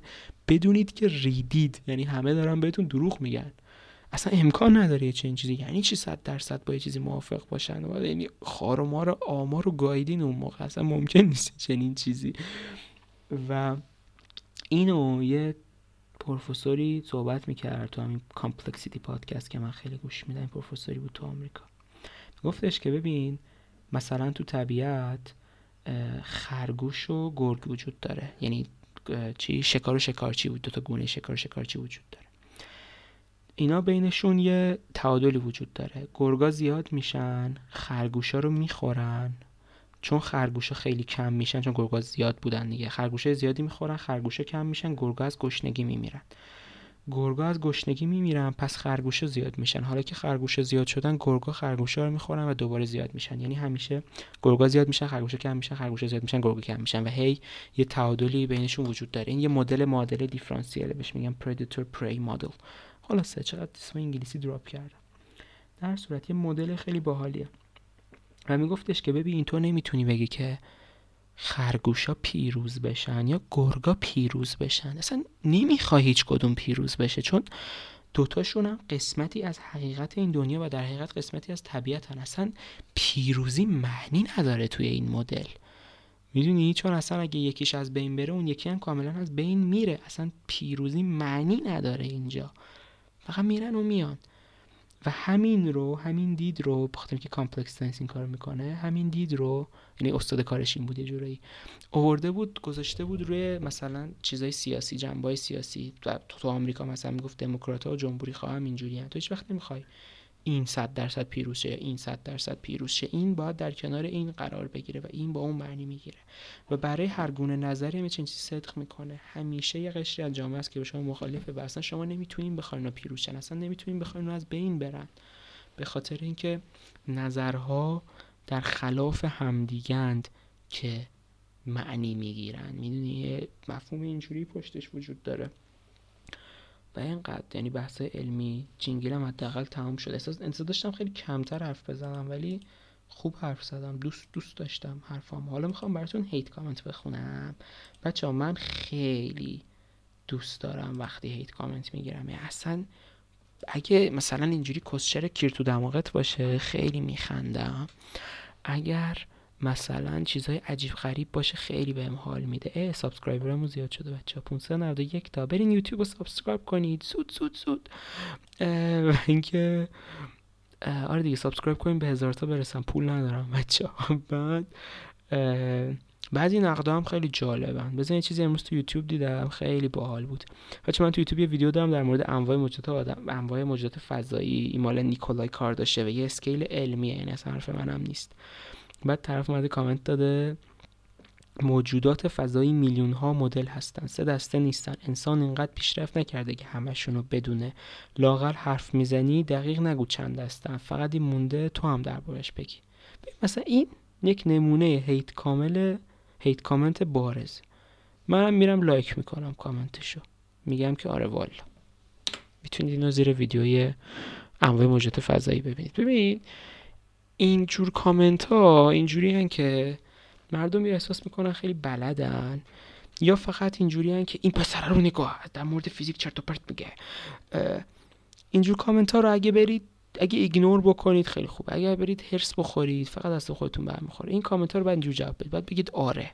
بدونید که ریدید. یعنی همه دارن بهتون دروغ میگن. اصلا امکان نداره یه چنین چیزی. یعنی چی صد درصد با یه چیزی موافق باشن؟ و یعنی خار و مار آمار و گایدین اون موقع. اصلا ممکن نیست چنین چیزی. و اینو یه پروفسوری صحبت می‌کرد تو همین Complexity Podcast که من خیلی گوش میدم پروفسوری بود تو آمریکا. گفتش که ببین مثلا تو طبیعت خرگوش و گرگ وجود داره. یعنی چی؟ شکار و شکارچی بود. دو تا گونه شکار و شکارچی وجود داره. اینا بینشون یه تعادلی وجود داره. گرگا زیاد میشن خرگوشا رو می‌خورن. چون خرگوشا خیلی کم میشن چون گرگا زیاد بودن دیگه. خرگوشه زیادی می‌خورن خرگوشا کم میشن گرگا از گشنگی میمیرن. گرگا از گشنگی میمیرن پس خرگوشا زیاد میشن. حالا که خرگوشا زیاد شدن گرگا خرگوشا رو می‌خورن و دوباره زیاد میشن. یعنی همیشه گرگا زیاد میشن خرگوشا کم میشن خرگوشا زیاد میشن گرگا کم میشن. و هی یه تعادلی بینشون وجود داره. این یه مدل معادله دیفرانسیله بهش میگن predator prey model. خلاصه چقدر اسم انگلیسی دراپ کردم در صورت یه مدل خیلی باحالیه. و میگفتش که ببین تو نمی‌تونی بگی که خرگوشا پیروز بشن یا گرگا پیروز بشن. اصلا نمی‌خوای هیچ کدوم پیروز بشه چون دوتاشون هم قسمتی از حقیقت این دنیا و در حقیقت قسمتی از طبیعت هن. اصلا پیروزی معنی نداره توی این مدل. می‌دونی؟ چون اصلا اگه یکیش از بین بره اون یکی هم کاملا از بین میره. اصلا پیروزی معنی نداره اینجا. فقط میرن و میان. و همین رو همین دید رو بخاطر که complex science این کار می‌کنه همین دید رو یعنی استاد کارش این بود یه جورایی آورده بود گذاشته بود روی مثلا چیزای سیاسی جنبای سیاسی تو, تو آمریکا مثلا می‌گفت دموکرات و جمهوری خواه هم اینجوری تو هیچ وقت نمی‌خوای این صد درصد پیروز شه این صد درصد پیروز شه این باید در کنار این قرار بگیره و این با اون معنی می‌گیره. و برای هر گونه نظری چنین چیزی صدق می‌کنه. همیشه یه قشری از جامعه است که به شما مخالفه و اصلا شما نمی‌تونین بخواین پیروز شن. اصلا نمی‌تونین بخواین از بین برن. به خاطر اینکه نظرها در خلاف همدیگند که معنی می‌گیرن. می‌دونی؟ مفهوم اینجوری پشتش وجود داره. و اینقدر یعنی بحث علمی جینگیرم حداقل تمام شد احساس انتظار داشتم خیلی کمتر حرف بزنم ولی خوب حرف زدم. دوست دوست داشتم حرفام حالا می‌خوام براتون هیت کامنت بخونم. بچه ها من خیلی دوست دارم وقتی هیت کامنت می‌گیرم. اصلا اگه مثلا اینجوری کسچر کیر تو دماغت باشه خیلی میخندم. اگر مثلا چیزهای عجیب غریب باشه خیلی بهم حال میده. اه subscriber مون زیاد شده بچه 591 تا. برین یوتیوب رو subscribe کنید. سود سود سود و اینکه آره دیگه subscribe کنید به هزار تا برسم. پول ندارم بچه بعد بعضی نقدا هم خیلی جالبن. بزن یه چیزی امروز تو یوتیوب دیدم. خیلی باحال بود. بچه من تو یوتیوب یه ویدیو دارم در مورد انواع موجودات آدم انواع موجودات فضایی. این مال نیکولای داشته و یه اسکیل علمیه یعنی اصلا حرف منم نیست. بعد طرف اومده کامنت داده موجودات فضایی میلیون ها مدل هستن سه دسته نیستن انسان اینقدر پیشرفت نکرده که همشون رو بدونه. لاغر حرف می‌زنی دقیق نگو چند دستن فقط این مونده تو هم دربارش بگی. مثلا این یک نمونه هیت کامل hate comment بارز. منم میرم لایک می‌کنم کامنتشو. میگم که آره والا. می‌تونید اینو زیر ویدیوی انواع موجودات فضایی ببینید. ببینید اینجور کامنت ها اینجوری که مردم احساس می‌کنن خیلی بلدن. یا فقط اینجوری که این پسر رو نگاه در مورد فیزیک چرت و پرت میگه. اینجور کامنت ها رو اگه برید اگه ignore بکنید خیلی خوب. اگه برید حرص بخورید فقط از خودتون برمیخوره. این کامنت ها رو بعد اینجور جواب بدید. بعد بگید آره.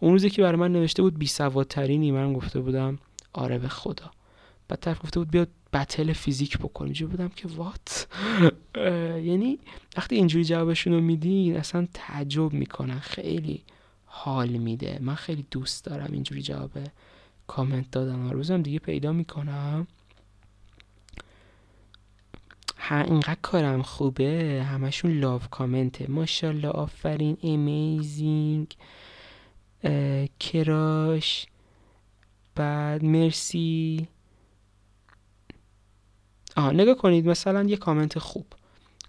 اون روزی که برای من نوشته بود بی سوادترینی من گفته بودم آره به خدا. بعد طرف گفته بود بیاد بتل فیزیک بکنیم اینجوری بودم که وات یعنی وقتی اینجوری جوابشون رو میدین اصلا تعجب می‌کنن. خیلی حال میده. من خیلی دوست دارم اینجوری جواب کامنت دادن. روزم دیگه پیدا می‌کنم. اینقدر کارم خوبه. همشون لاو کامنته ماشاءالله آفرین امیزینگ کراش. بعد مرسی. آها نگاه کنید مثلا یه کامنت خوب.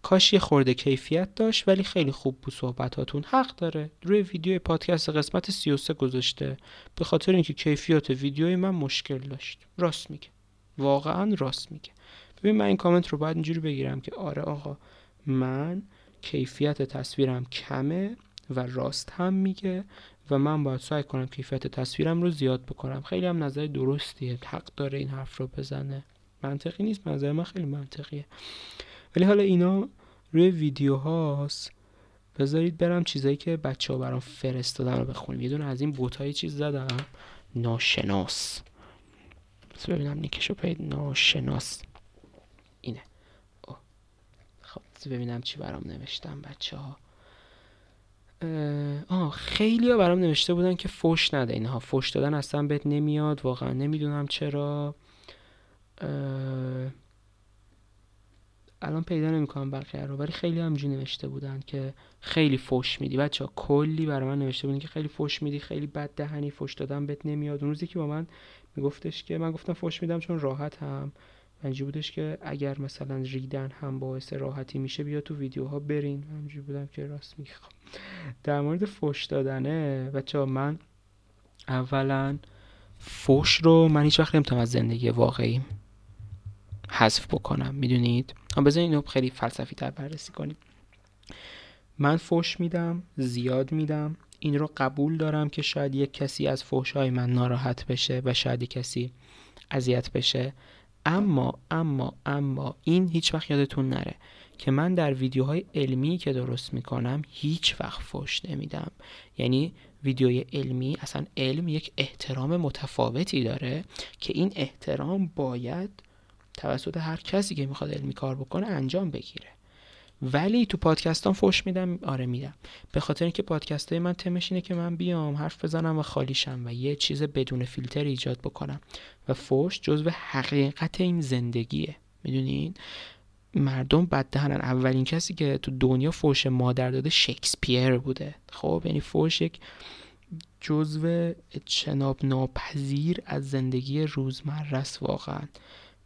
کاش یه خورده کیفیت داشت ولی خیلی خوب بود صحبتاتون. حق داره. روی ویدیو پادکست قسمت 33 گذاشته. به خاطر اینکه کیفیت ویدیوی من مشکل داشت. راست میگه. واقعا راست میگه. ببین من این کامنت رو باید اینجوری بگیرم که آره آقا من کیفیت تصویرم کمه و راست هم میگه و من باید سعی کنم کیفیت تصویرم رو زیاد بکنم. خیلی هم نظر درستیه. حق داره این حرف رو بزنه. منطقی نیست نظر من خیلی منطقیه. ولی حالا اینا روی ویدیو هاست بذارید برم چیزایی که بچه ها برام فرستادن رو بخونیم. یه دونه از این بوت چیز زدم. ناشناس. بس ببینم نیکشو پید. ناشناس. اینه. خب ببینم چی برام نوشتم بچه ها آه خیلی ها برام نوشته بودن که فوش نده اینها. فوش دادن اصلا بهت نمیاد. واقعا نمی‌دونم چرا. الان پیدا نمی‌کنم بقیه رو ولی خیلی همجوری نوشته بودن که خیلی فوش میدی. بچه ها کلی برای من نوشته بودن که خیلی فوش میدی خیلی بد دهنی فوش دادن بهت نمیاد. اون روزی که با من میگفتش که من گفتم فوش میدم چون راحت هم. اینجوری بودش که اگر مثلا ریدن هم باعث راحتی میشه بیا تو ویدیوها برین. همجوری بودم که راست می‌خوام در مورد فوش دادنه بچه ها من اولا فوش رو من هیچ وقت نمی‌تونم از زندگی واقعی حذف بکنم می‌دونید؟ بذارین اینو خیلی فلسفی تر بررسی کنیم. من فوش میدم زیاد میدم. این رو قبول دارم که شاید یک کسی از های من ناراحت بشه و شاید یک کسی اذیت بشه. اما اما اما این هیچ وقت یادتون نره که من در ویدیوهای علمی که درست می‌کنم هیچ وقت فوش نمیدم. یعنی ویدیوی علمی اصلا علم یک احترام متفاوتی داره که این احترام باید توسط هر کسی که می‌خواد علمی کار بکنه انجام بگیره. ولی تو پادکستان فوش میدم آره میدم. به خاطر اینکه پادکست های من تمش اینه که من بیام حرف بزنم و خالیشم و یه چیز بدون فیلتر ایجاد بکنم. و فوش جزو حقیقت این زندگیه. می‌دونین؟ مردم بددهنن. اولین کسی که تو دنیا فوش مادر داده شکسپیر بوده. خب یعنی فوش یک جزو اجتناب ناپذیر از زندگی روزمره است واقعا.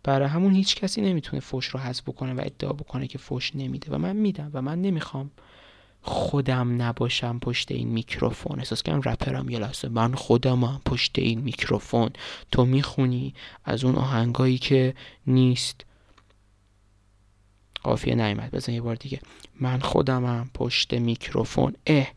برای همون هیچ کسی نمی‌تونه فوش رو حذف بکنه و ادعا بکنه که فوش نمیده و من میدم و من نمی‌خوام خودم نباشم پشت این میکروفون. احساس کنم رپرم یه لحظه. من خودم پشت این میکروفون. تو می‌خونی از اون آهنگایی که نیست. قافیه نیمد بزن یه بار دیگه. من خودمم پشت میکروفون. اه.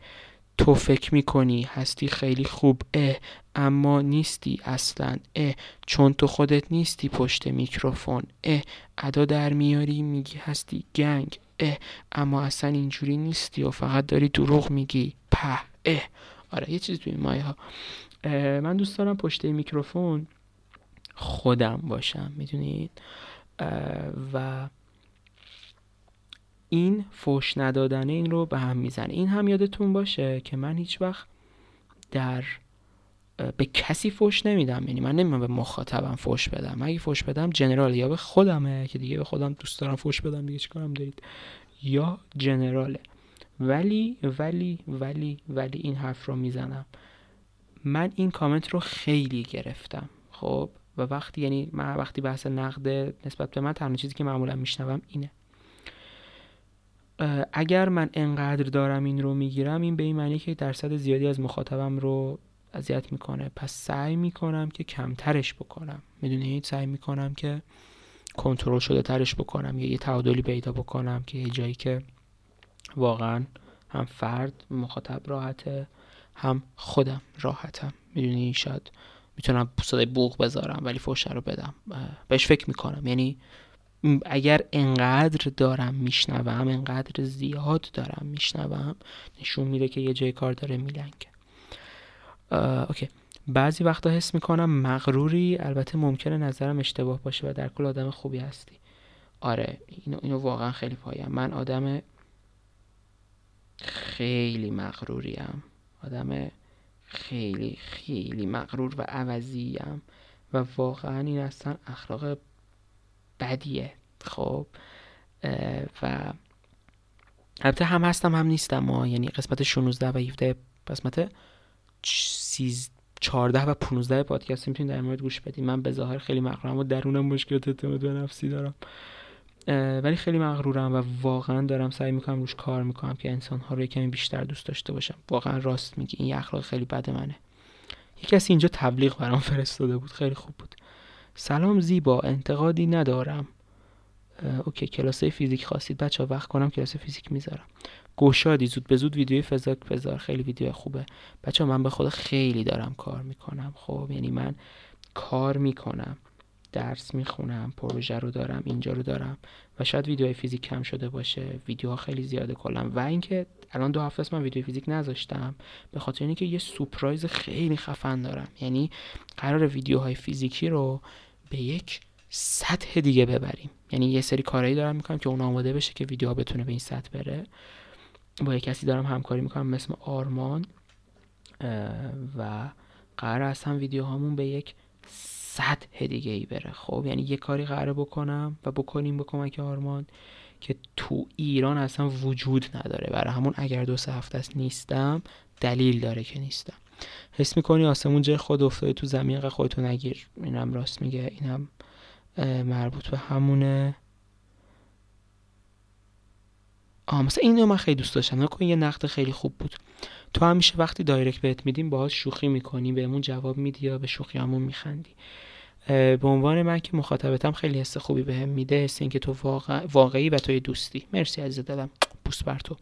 تو فکر می‌کنی هستی خیلی خوب اه اما نیستی اصلا اه چون تو خودت نیستی پشت میکروفون اه ادا در میاری میگی هستی گنگ اه اما اصلا اینجوری نیستی و فقط داری دروغ میگی په اه. آره یه چیز توی مایه ها. من دوست دارم پشت میکروفون خودم باشم می‌دونید؟ و این فوش ندادن این رو به هم می‌زنه. این هم یادتون باشه که من هیچ وقت در به کسی فوش نمیدم. یعنی من نمی‌دونم به مخاطبم فوش بدم. اگه فوش بدم جنرال یا به خودمه که دیگه به خودم دوست دارم فوش بدم دیگه چیکارم دارید؟ یا جنراله. ولی ولی ولی ولی این حرف رو می‌زنم. من این کامنت رو خیلی گرفتم. خب؟ و وقتی یعنی من وقتی بحث نقد نسبت به من تنها چیزی که معمولا میشنوم اینه. اگر من انقدر دارم این رو می‌گیرم این به این معنی که درصد زیادی از مخاطبم رو اذیت می‌کنه. پس سعی می‌کنم که کمترش بکنم. می‌دونید سعی می‌کنم که کنترل شده ترش بکنم. یا یه تعادلی پیدا بکنم که یه جایی که واقعا هم فرد مخاطب راحته هم خودم راحتم. می‌دونی؟ شاید می‌تونم صدای بوغ بذارم ولی فوشه رو بدم. بهش فکر می‌کنم. یعنی اگر انقدر دارم میشنوم انقدر زیاد دارم میشنوم نشون میده که یه جای کار داره میلنگه. اوکی. بعضی وقتا حس می‌کنم مغروری البته ممکنه نظرم اشتباه باشه و در کل آدم خوبی هستی. آره اینو, اینو واقعا خیلی پایم من آدم خیلی مغروریم. آدم خیلی خیلی مغرور و عوضیم و واقعا این اصلا اخلاق بدیه. خب و البته هم هستم هم نیستم. ما یعنی قسمت 16 و 17 قسمت 14 و 15 پادکست می‌تونید در مورد گوش بدید من به ظاهر خیلی مغرورم و درونم مشکلات اعتماد به نفسی دارم. ولی خیلی مغرورم و واقعا دارم سعی می‌کنم روش کار می‌کنم که انسان ها رو کمی بیشتر دوست داشته باشم. واقعا راست میگی این اخلاق خیلی بد منه. یه کسی اینجا تبلیغ برام فرستاده بود خیلی خوب بود. سلام زیبا انتقادی ندارم. اوکی کلاس فیزیک خواستید. بچه ها وقت کنم کلاس فیزیک می‌ذارم. گوشادی زود به زود ویدیوی فزاک بذار. خیلی ویدیو خوبه. بچه من به خدا خیلی دارم کار می‌کنم. خب یعنی من کار می‌کنم. درس می‌خونم پروژه رو دارم اینجا رو دارم و شاید ویدیوهای فیزیک کم شده باشه. ویدیوها خیلی زیاده کلا. و اینکه الان دو هفته است من ویدیو فیزیک نذاشتم. به خاطر اینکه یه سورپرایز خیلی خفن دارم. یعنی قرار ویدیوهای فیزیکی رو به یک سطح دیگه ببریم. یعنی یه سری کارهایی دارم می‌کنم که اون آماده بشه که ویدیوها بتونه به این سطح بره. با یه کسی دارم همکاری می‌کنم مثل آرمان و قرار هم ویدیوهامون به یک سطح دیگه ای بره. خب یعنی یه کاری قراره بکنم و بکنیم به کمک آرمان که تو ایران اصلا وجود نداره. برای همون اگر دو سه هفته است نیستم دلیل داره که نیستم. حس می‌کنی آسمون جای خود افتاده تو زمین خودتو نگیر. اینم راست میگه اینم مربوط به همونه. آه مثلا اینو من خیلی دوست داشتم. نکن یه نقد خیلی خوب بود. تو همیشه وقتی direct بهت میدیم باهاش شوخی می‌کنی بهمون جواب میدی یا به شوخی همون میخندی به عنوان من که مخاطبتم خیلی حس خوبی بهم به میده حس اینکه تو واقع... واقعی و توی دوستی. مرسی عزیز دلم. بوس بر تو.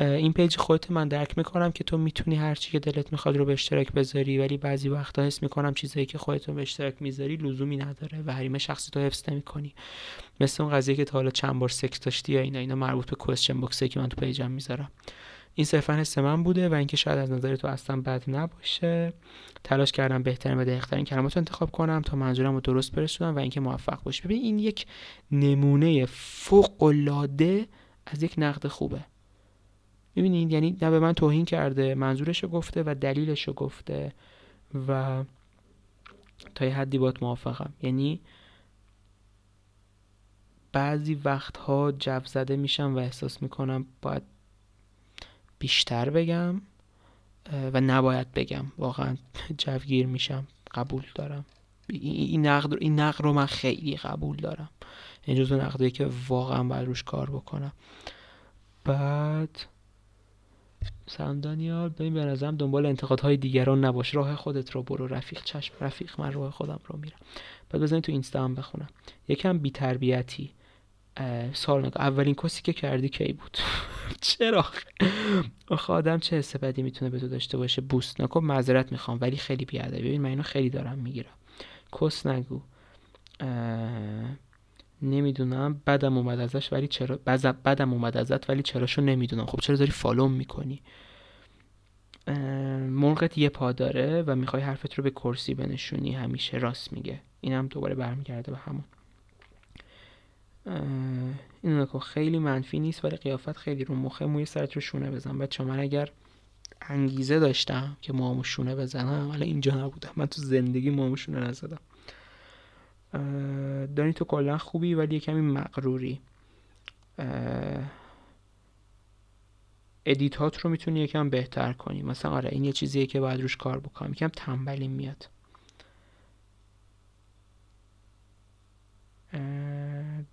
این page خودت من درک می‌کنم که تو می‌تونی هر چی که دلت می‌خواد رو به اشتراک بذاری ولی بعضی وقتا حس می‌کنم چیزایی که خودت به اشتراک می‌ذاری لزومی نداره و حریم شخصی تو حفظ نمی‌کنی. مثل اون قضیه که تا حالا چند بار سکس داشتی یا اینا اینا مربوط به کوئسچن باکسه که من تو پیجم می‌ذارم. این صرفا حس من بوده و اینکه شاید از نظر تو اصلا بد نباشه. تلاش کردم بهترین و دقیقترین کلمات رو انتخاب کنم تا منظورم رو درست برسونم و اینکه موفق باشه ببین این یک نمونه فوق العاده از یک نقد خوبه. می‌بینید یعنی نه به من توهین کرده منظورش رو گفته و دلیلش رو گفته و تا یه حدی باید موافقم. یعنی بعضی وقتها جو زده میشم و احساس می‌کنم باید بیشتر بگم و نباید بگم. واقعا جوگیر میشم. قبول دارم. این نقد این نقد رو من خیلی قبول دارم. این جزو نقدی که واقعا باید روش کار بکنم. بعد سلام دانیال. ببین به نظرم دنبال انتقادهای دیگران نباش. راه خودت رو برو رفیق چشم. رفیق من راه خودم رو میرم. بعد بزنید تو اینستا هم بخونم. یکم بیتربیتی. سال نگاه اولین کسی که کردی کی بود؟ چرا؟ آخه آدم چه حس بدی می‌تونه به تو داشته باشه؟ بوست نکن. معذرت می‌خوام ولی خیلی بیاده ببین من اینو خیلی دارم می‌گیرم. کس نگو. نمی‌دونم. بدم اومد ازش ولی چرا بدم اومد ازت ولی چراشو نمی‌دونم. خب چرا داری فالوم می‌کنی؟ مرغت یه پا داره و می‌خوای حرفت رو به کرسی بنشونی. همیشه راست میگه. اینم دوباره برمیگرده به همون. این نکن. خیلی منفی نیست ولی قیافت خیلی رو مخه. موی سرت رو شونه بزن. بچه من اگر انگیزه داشتم که موامو شونه بزنم ولی اینجا نبودم. من تو زندگی موامو شونه نزدم. دانی تو کلا خوبی ولی کمی مقروری edit ات رو می‌تونی یکم بهتر کنی. مثلا آره این یه چیزیه که باید روش کار بکنم یکم تنبلی میاد.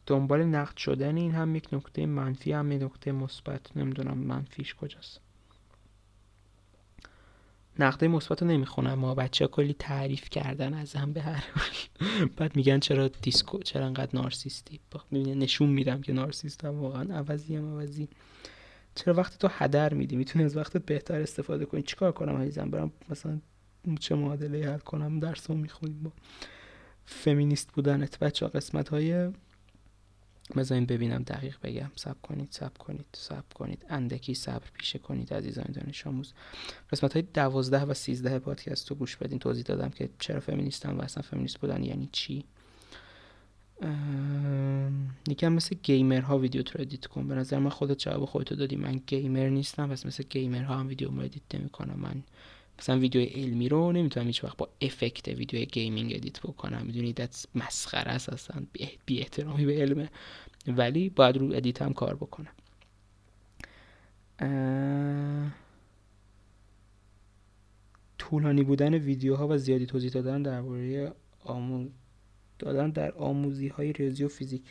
دنبال نقد شدن این هم یک نکته منفی هم یک نکته مثبت. نمی‌دونم منفیش کجاست. نقده مثبت رو نمی‌خونم. ما بچه کلی تعریف کردن از هم به هر بعد میگن چرا دیسکو چرا انقدر نارسیستی؟ نشون میدم که نارسیستم واقعا. عوضی هم عوضی. چرا وقتی تو هدر میدی؟ می‌تونی از وقتت بهتر استفاده کنی. چیکار کنم عزیزم؟ برم مثلا چه معادله حل کنم؟ درس رو می‌خونیم. با فمینیست بودنت. بچه ها قسمت های بذارین ببینم دقیق بگم. سب کنید سب کنید سب کنید. اندکی صبر پیشه کنید عزیزان دانش آموز. قسمت های دوازده و سیزده پادکست رو گوش بدین. توضیح دادم که چرا فمینیستم و اصلا فمینیست بودن یعنی چی. یکم مثل gamer ها ویدیو تو edit کن. به نظر من خودت جواب خودتو دادی. من gamer نیستم پس مثل gamer ها هم ویدیو edit نمی کنم من مثلا ویدیو علمی رو نمی‌تونم هیچ وقت با effect ویدیو gaming edit بکنم. می‌دونید دت مسخره است اصلا. بی احترامی به علمه ولی باید رو edit هم کار بکنم. طولانی بودن ویدیوها و زیادی توضیح دادن درباره آموز دادن در آموزی های ریاضی و فیزیک.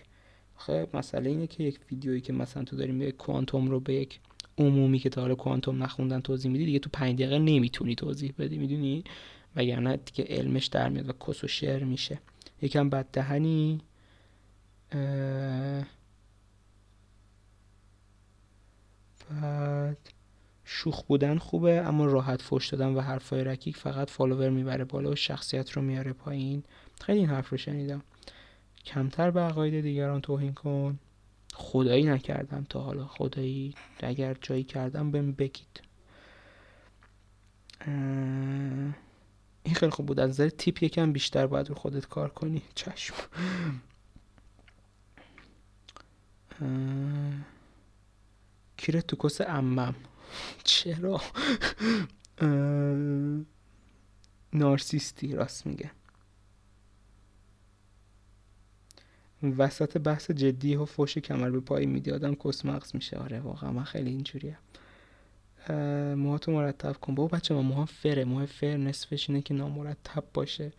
خب مسئله اینه که یک ویدیویی که مثلا تو داریم به کوانتوم رو به یک عمومی که تا حالا کوانتوم نخوندن توضیح میدی دیگه تو پنج دقیقه نمی‌تونی توضیح بدی می‌دونی؟ وگرنه دیگه علمش در میاد و کس و شعر میشه. یکم بد دهنی بعد شوخ بودن خوبه اما راحت فوش دادن و حرفای رکیک فقط فالوور می‌بره بالا و شخصیت رو میاره پایین. خیلی این حرف رو شنیدم. کمتر به عقاید دیگران توهین کن. خدایی نکردم تا حالا. خدایی اگر جایی کردم بهم بگید. این خیلی خوب بود. از نظر تیپ یکم بیشتر باید رو خودت کار کنی. چشم. کیره تو کس امم چرا نارسیستی راست میگه. وسط بحث جدی و فوش کمر به پایی میدی آدم مغز میشه. آره واقعا من خیلی اینجوریه موهاتو مرتب کن. بابا بچه ما موها فره. موها فر نصفش اینه که نامرتب باشه.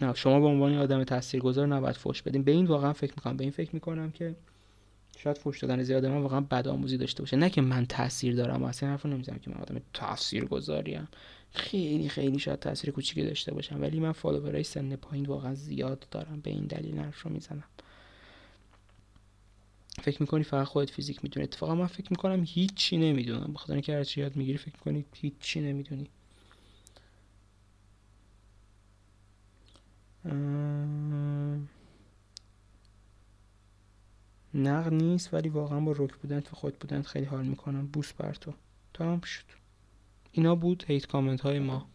نه شما به عنوان آدم تاثیرگذار نباید فوش بدین. به این واقعا فکر می‌کنم. به این فکر می‌کنم که شاید فوش دادن زیاد من واقعا بد آموزی داشته باشه. نه که من تاثیر دارم. اصلا حرفو نمی‌زنم که من آدم تاثیرگذاریم خیلی خیلی شاید تاثیر کوچیکی داشته باشم ولی من فالوورای سن پایین واقعا زیاد دارم به این دلیل حرف رو می‌زنم. فکر می‌کنی فقط خودت فیزیک می‌دونی؟ اتفاقا من فکر می‌کنم هیچی نمی‌دونم. بخاطر اینکه هرچی یاد می‌گیری فکر می‌کنی هیچی نمی‌دونی. نقد نیست ولی واقعا با رک بودن و خود بودن خیلی حال می‌کنم. بوس بر تو. تمام شد. اینا بود hate comment های ما.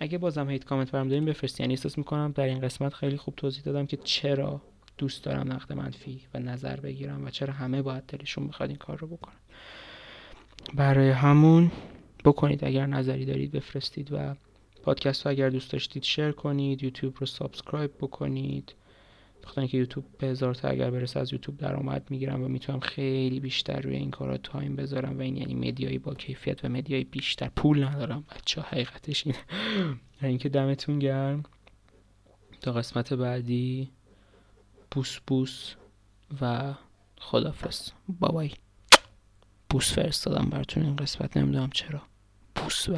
اگه بازم hate comment برام داریم بفرست یعنی احساس می‌کنم در این قسمت خیلی خوب توضیح دادم که چرا دوست دارم نقد منفی و نظر بگیرم و چرا همه باید دلشون بخواد این کار رو بکنن. برای همون بکنید. اگر نظری دارید بفرستید و پادکست رو اگر دوست داشتید share کنید یوتیوب رو subscribe بکنید. بخاطر اینکه یوتیوب به هزار تا اگر برسه از یوتیوب درآمد می‌گیرم و می‌تونم خیلی بیشتر روی این کارا time بذارم و این یعنی media یی با کیفیت و media یی بیشتر. پول ندارم بچه حقیقتش اینه. اینکه دمتون گرم. تا قسمت بعدی. بوس بوس و خدافز بابای بوس فرستادم براتون این قسمت نمی‌دونم چرا. بوس